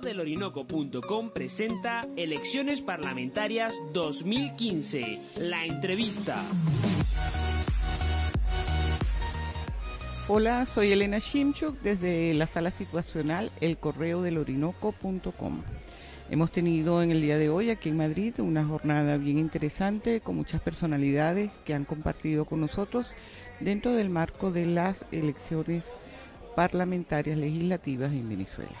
del Orinoco.com presenta Elecciones Parlamentarias 2015, la entrevista. Hola, soy Elena Shimchuk desde la sala situacional El Correo del Orinoco.com. Hemos tenido en el día de hoy aquí en Madrid una jornada bien interesante con muchas personalidades que han compartido con nosotros dentro del marco de las elecciones parlamentarias legislativas en Venezuela.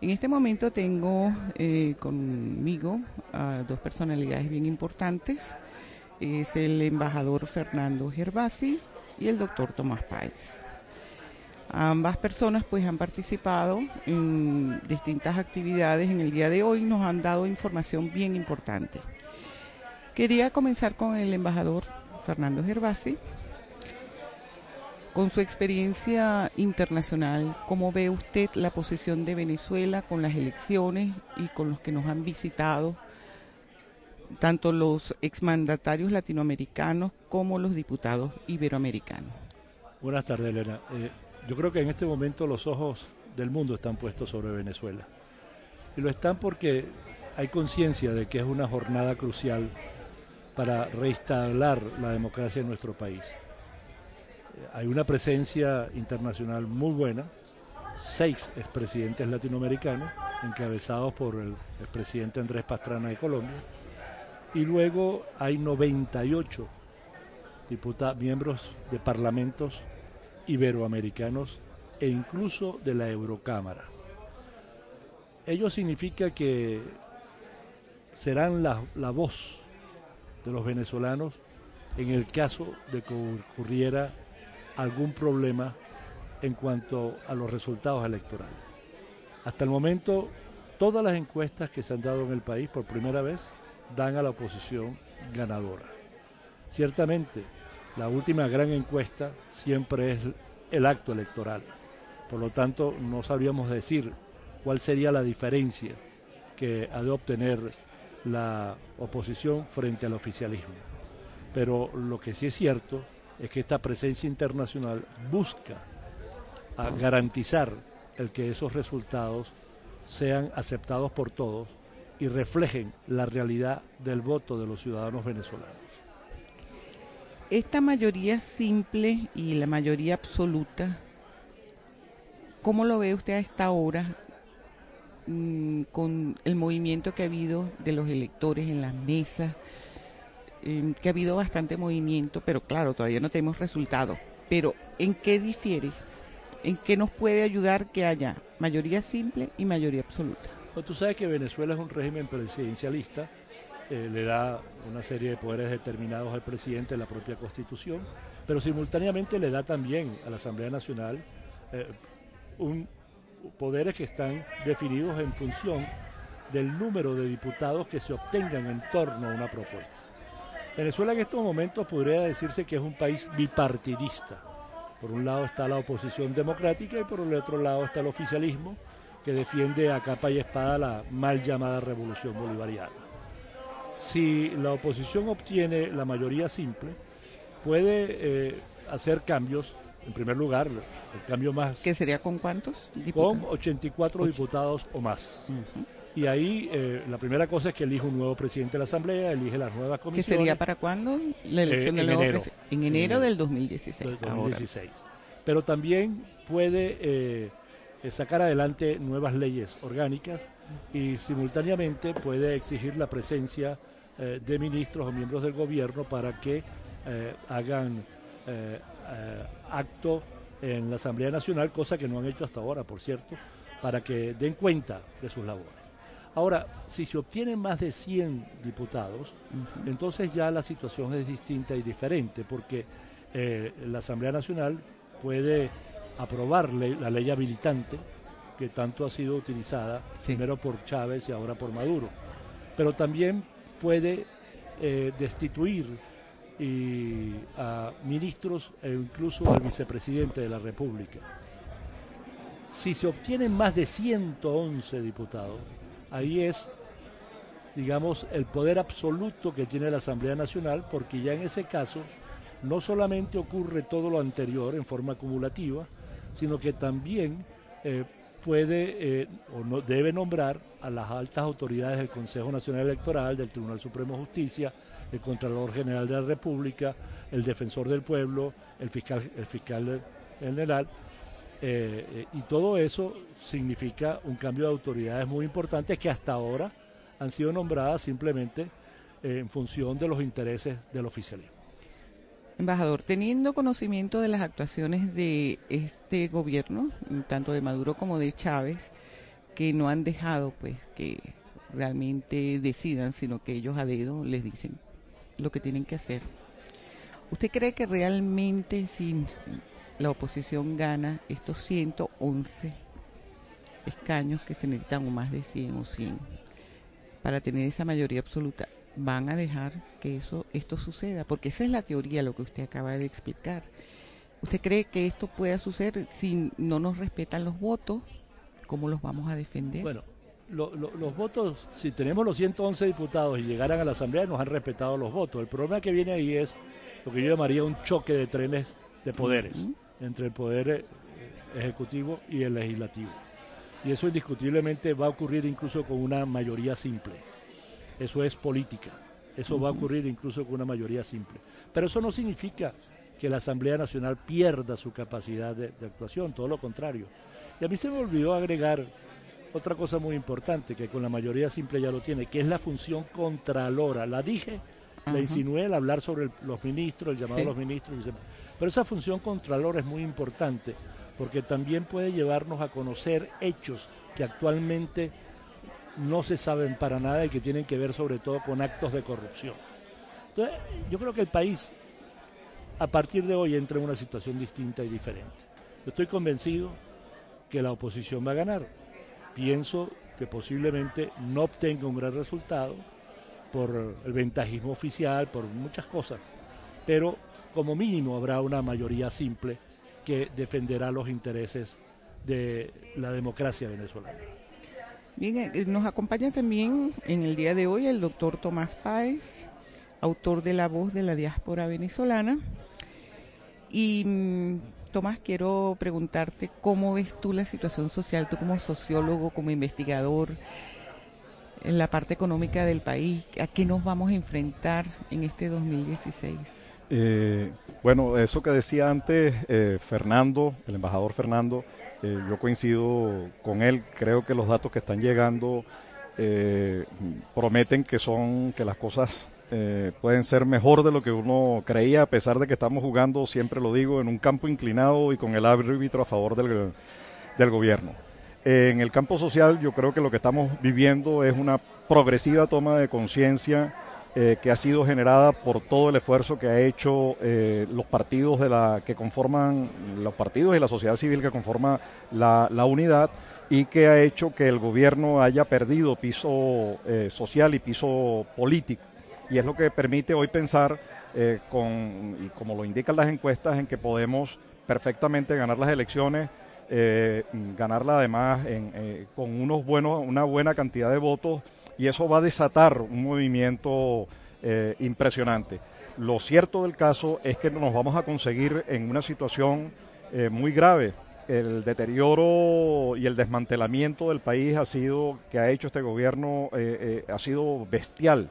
En este momento tengo eh, conmigo a dos personalidades bien importantes. Es el embajador Fernando Gervasi y el doctor Tomás Páez. Ambas personas pues han participado en distintas actividades en el día de hoy nos han dado información bien importante. Quería comenzar con el embajador Fernando Gervasi con su experiencia internacional, ¿cómo ve usted la posición de Venezuela con las elecciones y con los que nos han visitado, tanto los exmandatarios latinoamericanos como los diputados iberoamericanos? Buenas tardes, Elena. Eh, yo creo que en este momento los ojos del mundo están puestos sobre Venezuela. Y lo están porque hay conciencia de que es una jornada crucial para reinstalar la democracia en nuestro país hay una presencia internacional muy buena, seis expresidentes latinoamericanos, encabezados por el expresidente Andrés Pastrana de Colombia, y luego hay 98 miembros de parlamentos iberoamericanos e incluso de la Eurocámara. Ello significa que serán la, la voz de los venezolanos en el caso de que ocurriera algún problema en cuanto a los resultados electorales. Hasta el momento, todas las encuestas que se han dado en el país por primera vez dan a la oposición ganadora. Ciertamente, la última gran encuesta siempre es el acto electoral. Por lo tanto, no sabríamos decir cuál sería la diferencia que ha de obtener la oposición frente al oficialismo. Pero lo que sí es cierto es que esta presencia internacional busca garantizar el que esos resultados sean aceptados por todos y reflejen la realidad del voto de los ciudadanos venezolanos. Esta mayoría simple y la mayoría absoluta, ¿cómo lo ve usted a esta hora mm, con el movimiento que ha habido de los electores en las mesas? que ha habido bastante movimiento, pero claro, todavía no tenemos resultados. Pero ¿en qué difiere? ¿En qué nos puede ayudar que haya mayoría simple y mayoría absoluta? Pues tú sabes que Venezuela es un régimen presidencialista, eh, le da una serie de poderes determinados al presidente en la propia constitución, pero simultáneamente le da también a la Asamblea Nacional eh, un, poderes que están definidos en función del número de diputados que se obtengan en torno a una propuesta. Venezuela en estos momentos podría decirse que es un país bipartidista. Por un lado está la oposición democrática y por el otro lado está el oficialismo que defiende a capa y espada la mal llamada revolución bolivariana. Si la oposición obtiene la mayoría simple, puede eh, hacer cambios. En primer lugar, el cambio más... ¿Qué sería con cuántos? Con 84 diputados o más. Y ahí eh, la primera cosa es que elige un nuevo presidente de la Asamblea, elige las nuevas comisiones. ¿Qué sería para cuándo la elección eh, del nuevo enero, En enero del 2016. 2016. Pero también puede eh, sacar adelante nuevas leyes orgánicas y simultáneamente puede exigir la presencia de ministros o miembros del gobierno para que hagan acto en la Asamblea Nacional, cosa que no han hecho hasta ahora, por cierto, para que den cuenta de sus labores. Ahora, si se obtienen más de 100 diputados, entonces ya la situación es distinta y diferente, porque eh, la Asamblea Nacional puede aprobar la ley habilitante, que tanto ha sido utilizada, primero por Chávez y ahora por Maduro, pero también puede eh, destituir a ministros e incluso al vicepresidente de la República. Si se obtienen más de 111 diputados, ahí es digamos, el poder absoluto que tiene la Asamblea Nacional, porque ya en ese caso no solamente ocurre todo lo anterior en forma acumulativa, sino que también eh, puede eh, o no, debe nombrar a las altas autoridades del Consejo Nacional Electoral, del Tribunal Supremo de Justicia, el Contralor General de la República, el Defensor del Pueblo, el Fiscal, General, eh, y todo eso significa un cambio de autoridades muy importante que hasta ahora han sido nombradas simplemente en función de los intereses del oficialismo. Embajador, teniendo conocimiento de las actuaciones de este gobierno, tanto de Maduro como de Chávez, que no han dejado pues que realmente decidan, sino que ellos a dedo les dicen lo que tienen que hacer. ¿Usted cree que realmente si la oposición gana estos 111 escaños que se necesitan o más de 100 o 100 para tener esa mayoría absoluta, van a dejar que eso esto suceda, porque esa es la teoría lo que usted acaba de explicar. ¿Usted cree que esto pueda suceder si no nos respetan los votos? ¿Cómo los vamos a defender? Bueno, los votos, si tenemos los 111 diputados y llegaran a la Asamblea, nos han respetado los votos. El problema que viene ahí es lo que yo llamaría un choque de trenes de poderes entre el poder eh, ejecutivo y el legislativo. Y eso indiscutiblemente va a ocurrir incluso con una mayoría simple. Eso es política. Eso va a ocurrir incluso con una mayoría simple. Pero eso no significa que la Asamblea Nacional pierda su capacidad de, actuación, todo lo contrario. Y a mí se me olvidó agregar otra cosa muy importante, que con la mayoría simple ya lo tiene, que es la función contralora. La dije, la insinué al hablar sobre los ministros, el llamado a los ministros. Pero esa función contralora es muy importante, porque también puede llevarnos a conocer hechos que actualmente no se saben para nada y que tienen que ver sobre todo con actos de corrupción. Entonces, yo creo que el país a partir de hoy entra en una situación distinta y diferente. Yo estoy convencido que la oposición va a ganar. Pienso que posiblemente no obtenga un gran resultado por el ventajismo oficial, por muchas cosas, pero como mínimo habrá una mayoría simple que defenderá los intereses de la democracia venezolana. Bien, eh, nos acompaña también en el día de hoy el doctor Tomás Páez, autor de La Voz de la Diáspora Venezolana. Y mm, Tomás, quiero preguntarte cómo ves tú la situación social, tú como sociólogo, como investigador, en la parte económica del país, ¿a qué nos vamos a enfrentar en este 2016? Eh, bueno, eso que decía antes eh, Fernando, el embajador Fernando, eh, yo coincido con él, creo que los datos que están llegando eh, prometen que son que las cosas eh, pueden ser mejor de lo que uno creía, a pesar de que estamos jugando, siempre lo digo, en un campo inclinado y con el árbitro a favor del, del gobierno. En el campo social yo creo que lo que estamos viviendo es una progresiva toma de conciencia eh, que ha sido generada por todo el esfuerzo que ha hecho eh, los partidos de la que conforman los partidos y la sociedad civil que conforma la, unidad y que ha hecho que el gobierno haya perdido piso eh, social y piso político. Y es lo que permite hoy pensar con y como lo indican las encuestas en que podemos perfectamente ganar las elecciones ganarla además con unos buenos una buena cantidad de votos y eso va a desatar un movimiento eh, impresionante. Lo cierto del caso es que nos vamos a conseguir en una situación eh, muy grave. El deterioro y el desmantelamiento del país ha sido que ha hecho este gobierno eh, ha sido bestial.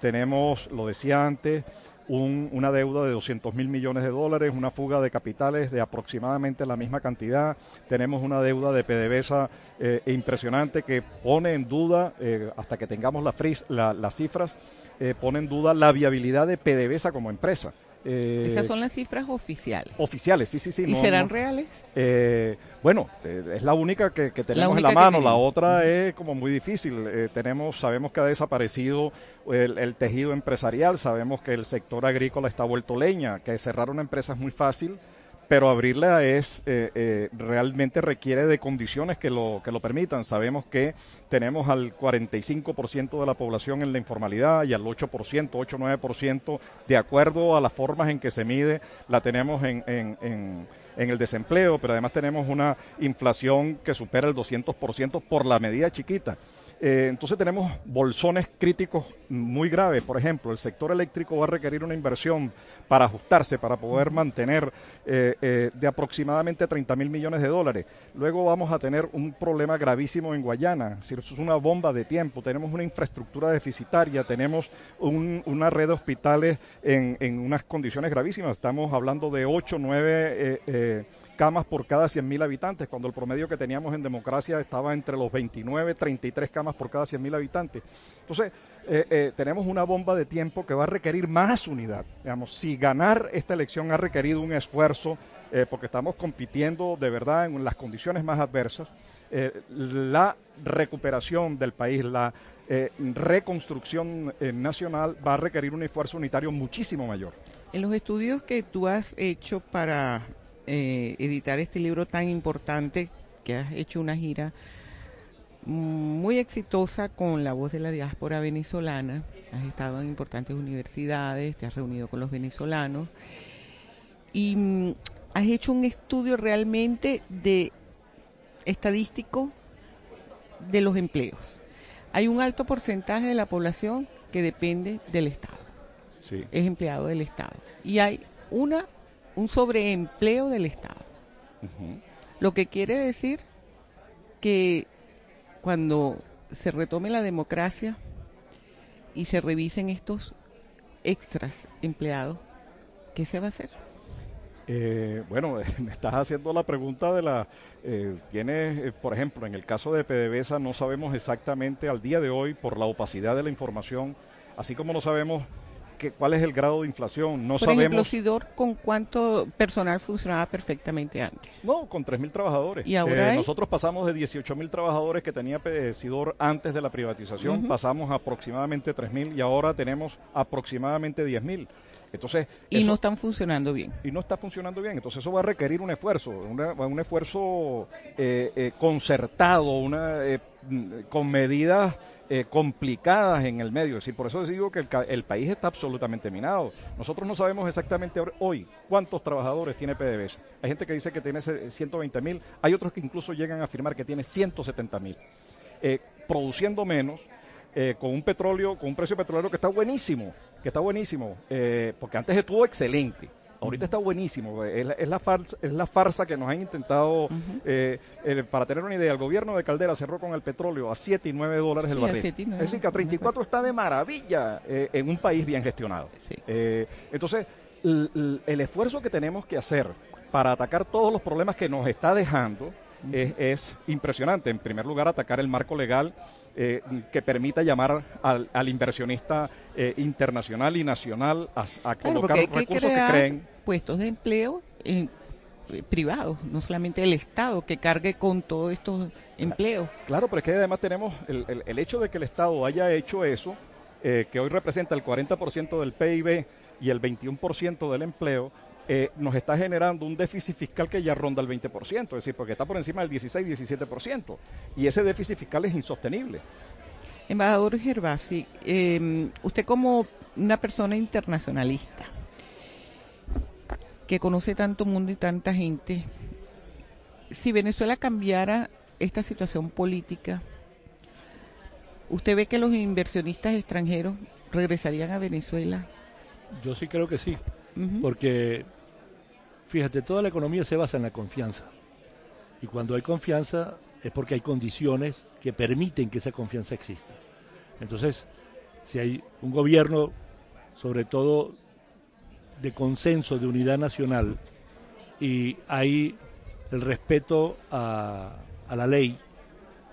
Tenemos, lo decía antes, una deuda de 200 mil millones de dólares, una fuga de capitales de aproximadamente la misma cantidad, tenemos una deuda de PDVSA eh, impresionante que pone en duda, eh, hasta que tengamos las cifras, eh, pone en duda la viabilidad de PDVSA como empresa. Eh, Esas son las cifras oficiales. Oficiales, sí, sí, sí. ¿Y serán reales? Eh, bueno, eh, es la única que, tenemos en la mano. La otra es como muy difícil. tenemos, sabemos que ha desaparecido el, tejido empresarial, sabemos que el sector agrícola está vuelto leña, que cerrar una empresa es muy fácil pero abrirla es eh, eh, realmente requiere de condiciones que lo que lo permitan. Sabemos que tenemos al 45% de la población en la informalidad y al 8%, 8-9% de acuerdo a las formas en que se mide, la tenemos en, en, en, en el desempleo, pero además tenemos una inflación que supera el 200% por la medida chiquita. Eh, entonces tenemos bolsones críticos muy graves. Por ejemplo, el sector eléctrico va a requerir una inversión para ajustarse, para poder mantener eh, eh, de aproximadamente 30 mil millones de dólares. Luego vamos a tener un problema gravísimo en Guayana. Es es una bomba de tiempo. Tenemos una infraestructura deficitaria, tenemos una red de hospitales en, en, unas condiciones gravísimas. Estamos hablando de 8, 9 camas por cada 100.000 habitantes, cuando el promedio que teníamos en democracia estaba entre los 29, 33 camas por cada 100.000 habitantes. Entonces, eh, eh, tenemos una bomba de tiempo que va a requerir más unidad. Digamos, si ganar esta elección ha requerido un esfuerzo, eh, porque estamos compitiendo de verdad en las condiciones más adversas, la recuperación del país, la reconstrucción nacional va a requerir un esfuerzo unitario muchísimo mayor. En los estudios que tú has hecho para eh, editar este libro tan importante, que has hecho una gira muy exitosa con la voz de la diáspora venezolana, has estado en importantes universidades, te has reunido con los venezolanos y mm, has hecho un estudio realmente de estadístico de los empleos. Hay un alto porcentaje de la población que depende del Estado. Es empleado del Estado. Y hay una un sobreempleo del Estado. Lo que quiere decir que cuando se retome la democracia y se revisen estos extras empleados, ¿qué se va a hacer? Eh, bueno, me estás haciendo la pregunta de la... Eh, tiene, eh, por ejemplo, en el caso de PDVSA no sabemos exactamente al día de hoy, por la opacidad de la información, así como no sabemos cuál es el grado de inflación. No Por sabemos. ejemplo, Sidor, ¿con cuánto personal funcionaba perfectamente antes? No, con 3.000 trabajadores. ¿Y ahora eh, Nosotros pasamos de 18.000 trabajadores que tenía Sidor antes de la privatización, pasamos a aproximadamente 3.000 y ahora tenemos aproximadamente 10.000. Entonces, y no están funcionando bien. Y no está funcionando bien. Entonces eso va a requerir un esfuerzo, un esfuerzo eh, eh, concertado, una, con medidas eh, complicadas en el medio. Es decir, por eso les digo que el, país está absolutamente minado. Nosotros no sabemos exactamente hoy cuántos trabajadores tiene PDVSA. Hay gente que dice que tiene 120 mil, hay otros que incluso llegan a afirmar que tiene 170 mil. Eh, produciendo menos, eh, con un petróleo, con un precio petrolero que está buenísimo, que está buenísimo, porque antes estuvo excelente. Ahorita está buenísimo. Es la, farsa, es la farsa que nos han intentado. Eh, eh, para tener una idea, el gobierno de Caldera cerró con el petróleo a 7 y 9 dólares el barril. es decir, que a 34 está de maravilla eh, en un país bien gestionado. entonces, el, esfuerzo que tenemos que hacer para atacar todos los problemas que nos está dejando es impresionante. En primer lugar, atacar el marco legal eh, que permita llamar al, inversionista eh, internacional y nacional a, colocar recursos que, creen. Puestos de empleo eh, privados, no solamente el Estado que cargue con todos estos empleos. Claro, pero es que además tenemos el, el, hecho de que el Estado haya hecho eso, que hoy representa el 40% del PIB y el 21% del empleo, eh, nos está generando un déficit fiscal que ya ronda el 20%, es decir, porque está por encima del 16-17%. Y ese déficit fiscal es insostenible. Embajador Gervasi, em, usted como una persona internacionalista que conoce tanto mundo y tanta gente, si Venezuela cambiara esta situación política, ¿usted ve que los inversionistas extranjeros regresarían a Venezuela? Yo sí creo que sí, porque Fíjate, toda la economía se basa en la confianza. Y cuando hay confianza es porque hay condiciones que permiten que esa confianza exista. Entonces, si hay un gobierno, sobre todo de consenso, de unidad nacional, y hay el respeto a, la ley,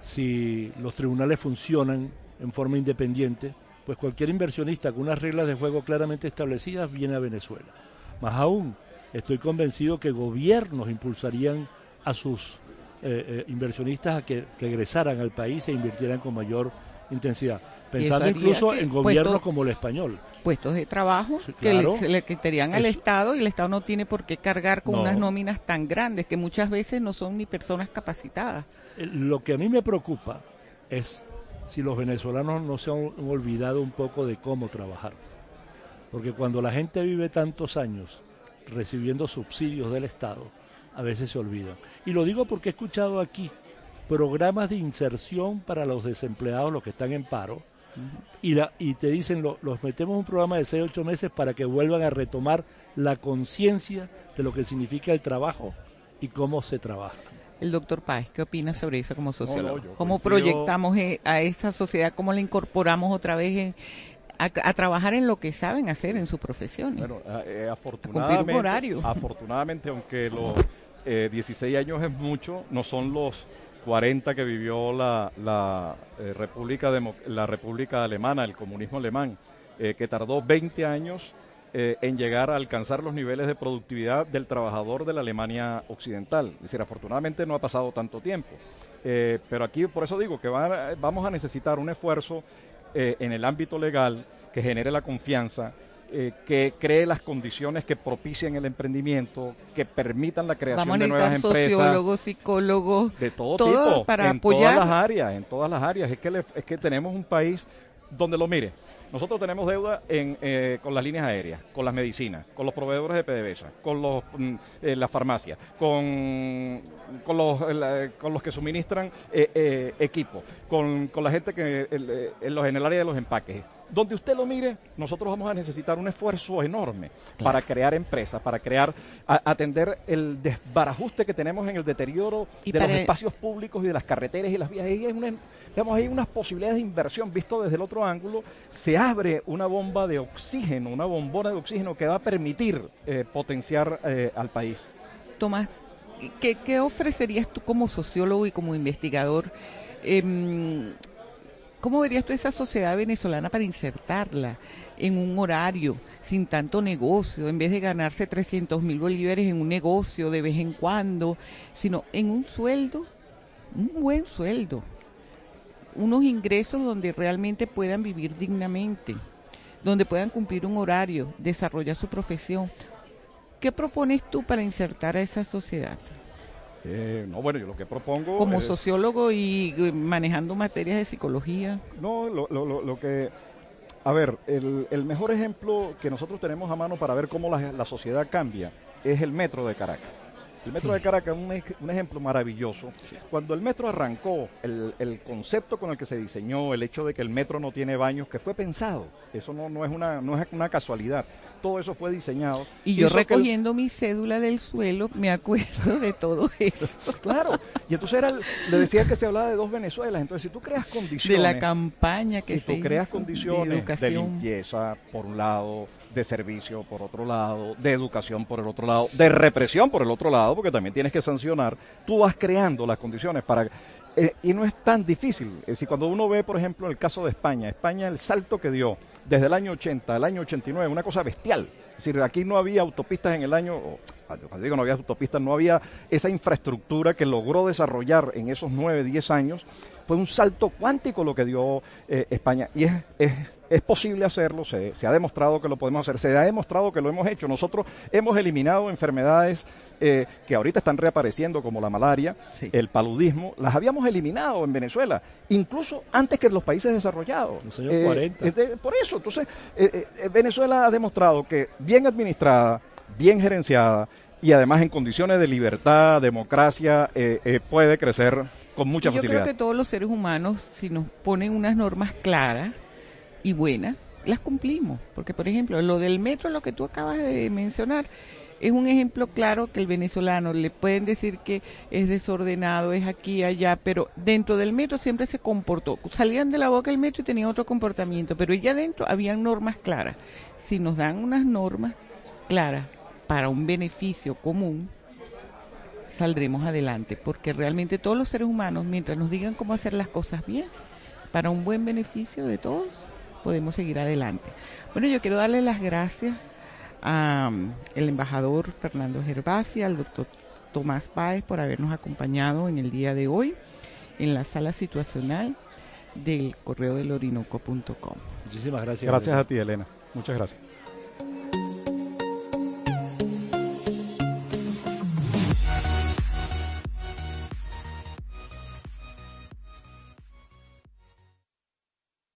si los tribunales funcionan en forma independiente, pues cualquier inversionista con unas reglas de juego claramente establecidas viene a Venezuela. Más aún, estoy convencido que gobiernos impulsarían a sus eh, eh, inversionistas a que regresaran al país e invirtieran con mayor intensidad, pensando incluso en gobiernos como el español. Puestos de trabajo que se le quitarían al Estado y el Estado no tiene por qué cargar con unas nóminas tan grandes que muchas veces no son ni personas capacitadas. Eh, lo que a mí me preocupa es si los venezolanos no se han olvidado un poco de cómo trabajar. Porque cuando la gente vive tantos años recibiendo subsidios del Estado, a veces se olvidan. Y lo digo porque he escuchado aquí programas de inserción para los desempleados, los que están en paro, y, la, y te dicen, los metemos en un programa de 6 8 meses para que vuelvan a retomar la conciencia de lo que significa el trabajo y cómo se trabaja. El doctor Páez, ¿qué opina sobre eso como sociólogo? ¿Cómo proyectamos eh, a esa sociedad, cómo la incorporamos otra vez a, trabajar en lo que saben hacer en su profesión? Bueno, eh, afortunadamente, afortunadamente, aunque los 16 eh, años es mucho, no son los 40 que vivió la, la, eh, República, la República Alemana, el comunismo alemán, eh, que tardó 20 años eh, en llegar a alcanzar los niveles de productividad del trabajador de la Alemania occidental. Es decir, afortunadamente no ha pasado tanto tiempo. pero aquí, por eso digo que vamos a necesitar un esfuerzo en el ámbito legal que genere la confianza eh, que cree las condiciones que propicien el emprendimiento, que permitan la creación de nuevas empresas. sociólogos, psicólogos, de todo, tipo, para en todas las áreas, en todas las áreas. Es que, es que tenemos un país donde lo mire. Nosotros tenemos deuda eh, con las líneas aéreas, con las medicinas, con los proveedores de PDVSA, con los, mm, eh, las farmacias, con, con, los, que suministran equipos, con, con, la gente que en, los, en el área de los empaques donde usted lo mire, nosotros vamos a necesitar un esfuerzo enorme para crear empresas, para crear, atender el desbarajuste que tenemos en el deterioro de los espacios públicos y de las carreteras y las vías. Ahí hay, una, hay unas posibilidades de inversión, visto desde el otro ángulo, se abre una bomba de oxígeno, una bombona de oxígeno que va a permitir eh, potenciar eh, al país. Tomás, ¿qué, ofrecerías tú como sociólogo y como investigador? Em, ¿Cómo verías tú esa sociedad venezolana para insertarla en un horario sin tanto negocio, en vez de ganarse 300 mil bolívares en un negocio de vez en cuando, sino en un sueldo, un buen sueldo, unos ingresos donde realmente puedan vivir dignamente, donde puedan cumplir un horario, desarrollar su profesión? ¿Qué propones tú para insertar a esa sociedad? Eh, no, bueno, yo lo que propongo... Como sociólogo y eh, manejando materias de psicología. No, lo, lo, lo que... A ver, el, el, mejor ejemplo que nosotros tenemos a mano para ver cómo la, la sociedad cambia es el metro de Caracas. El metro de Caracas es un, ejemplo maravilloso. Cuando el metro arrancó, el, concepto con el que se diseñó, el hecho de que el metro no tiene baños, que fue pensado, eso no, no, es, una, no es una casualidad, todo eso fue diseñado. Y yo recogiendo mi cédula del suelo, me acuerdo de todo eso. claro, y entonces era, le decía que se hablaba de dos Venezuelas, entonces si tú creas condiciones... De la campaña que si tú creas condiciones de limpieza, por un lado, de servicio por otro lado, de educación por el otro lado, de represión por el otro lado, porque también tienes que sancionar, tú vas creando las condiciones para... Eh, y no es tan difícil. Es decir, cuando uno ve, por ejemplo, el caso de España, España el salto que dio desde el año 80 al año 89, una cosa bestial. Es decir, aquí no había autopistas en el año, cuando digo no había autopistas, no había esa infraestructura que logró desarrollar en esos 9, 10 años. Fue un salto cuántico lo que dio eh, España. Y es, es es posible hacerlo, se, ha demostrado que lo podemos hacer, se ha demostrado que lo hemos hecho. Nosotros hemos eliminado enfermedades eh, que ahorita están reapareciendo, como la malaria, el paludismo, las habíamos eliminado en Venezuela, incluso antes que en los países desarrollados. Los años 40. Eh, por eso, entonces, eh, Venezuela ha demostrado que bien administrada, bien gerenciada y además en condiciones de libertad, democracia, puede crecer con mucha facilidad. Yo creo que todos los seres humanos, si nos ponen unas normas claras, y buenas, las cumplimos. Porque, por ejemplo, lo del metro, lo que tú acabas de mencionar, es un ejemplo claro que el venezolano le pueden decir que es desordenado, es aquí, allá, pero dentro del metro siempre se comportó. Salían de la boca del metro y tenían otro comportamiento, pero ya dentro habían normas claras. Si nos dan unas normas claras para un beneficio común, saldremos adelante, porque realmente todos los seres humanos, mientras nos digan cómo hacer las cosas bien, para un buen beneficio de todos, podemos seguir adelante. Bueno, yo quiero darle las gracias al um, embajador Fernando Gervasi, al doctor Tomás Páez por habernos acompañado en el día de hoy en la sala situacional del correo del orinoco.com. Muchísimas gracias. Gracias a ti, Elena. Muchas gracias.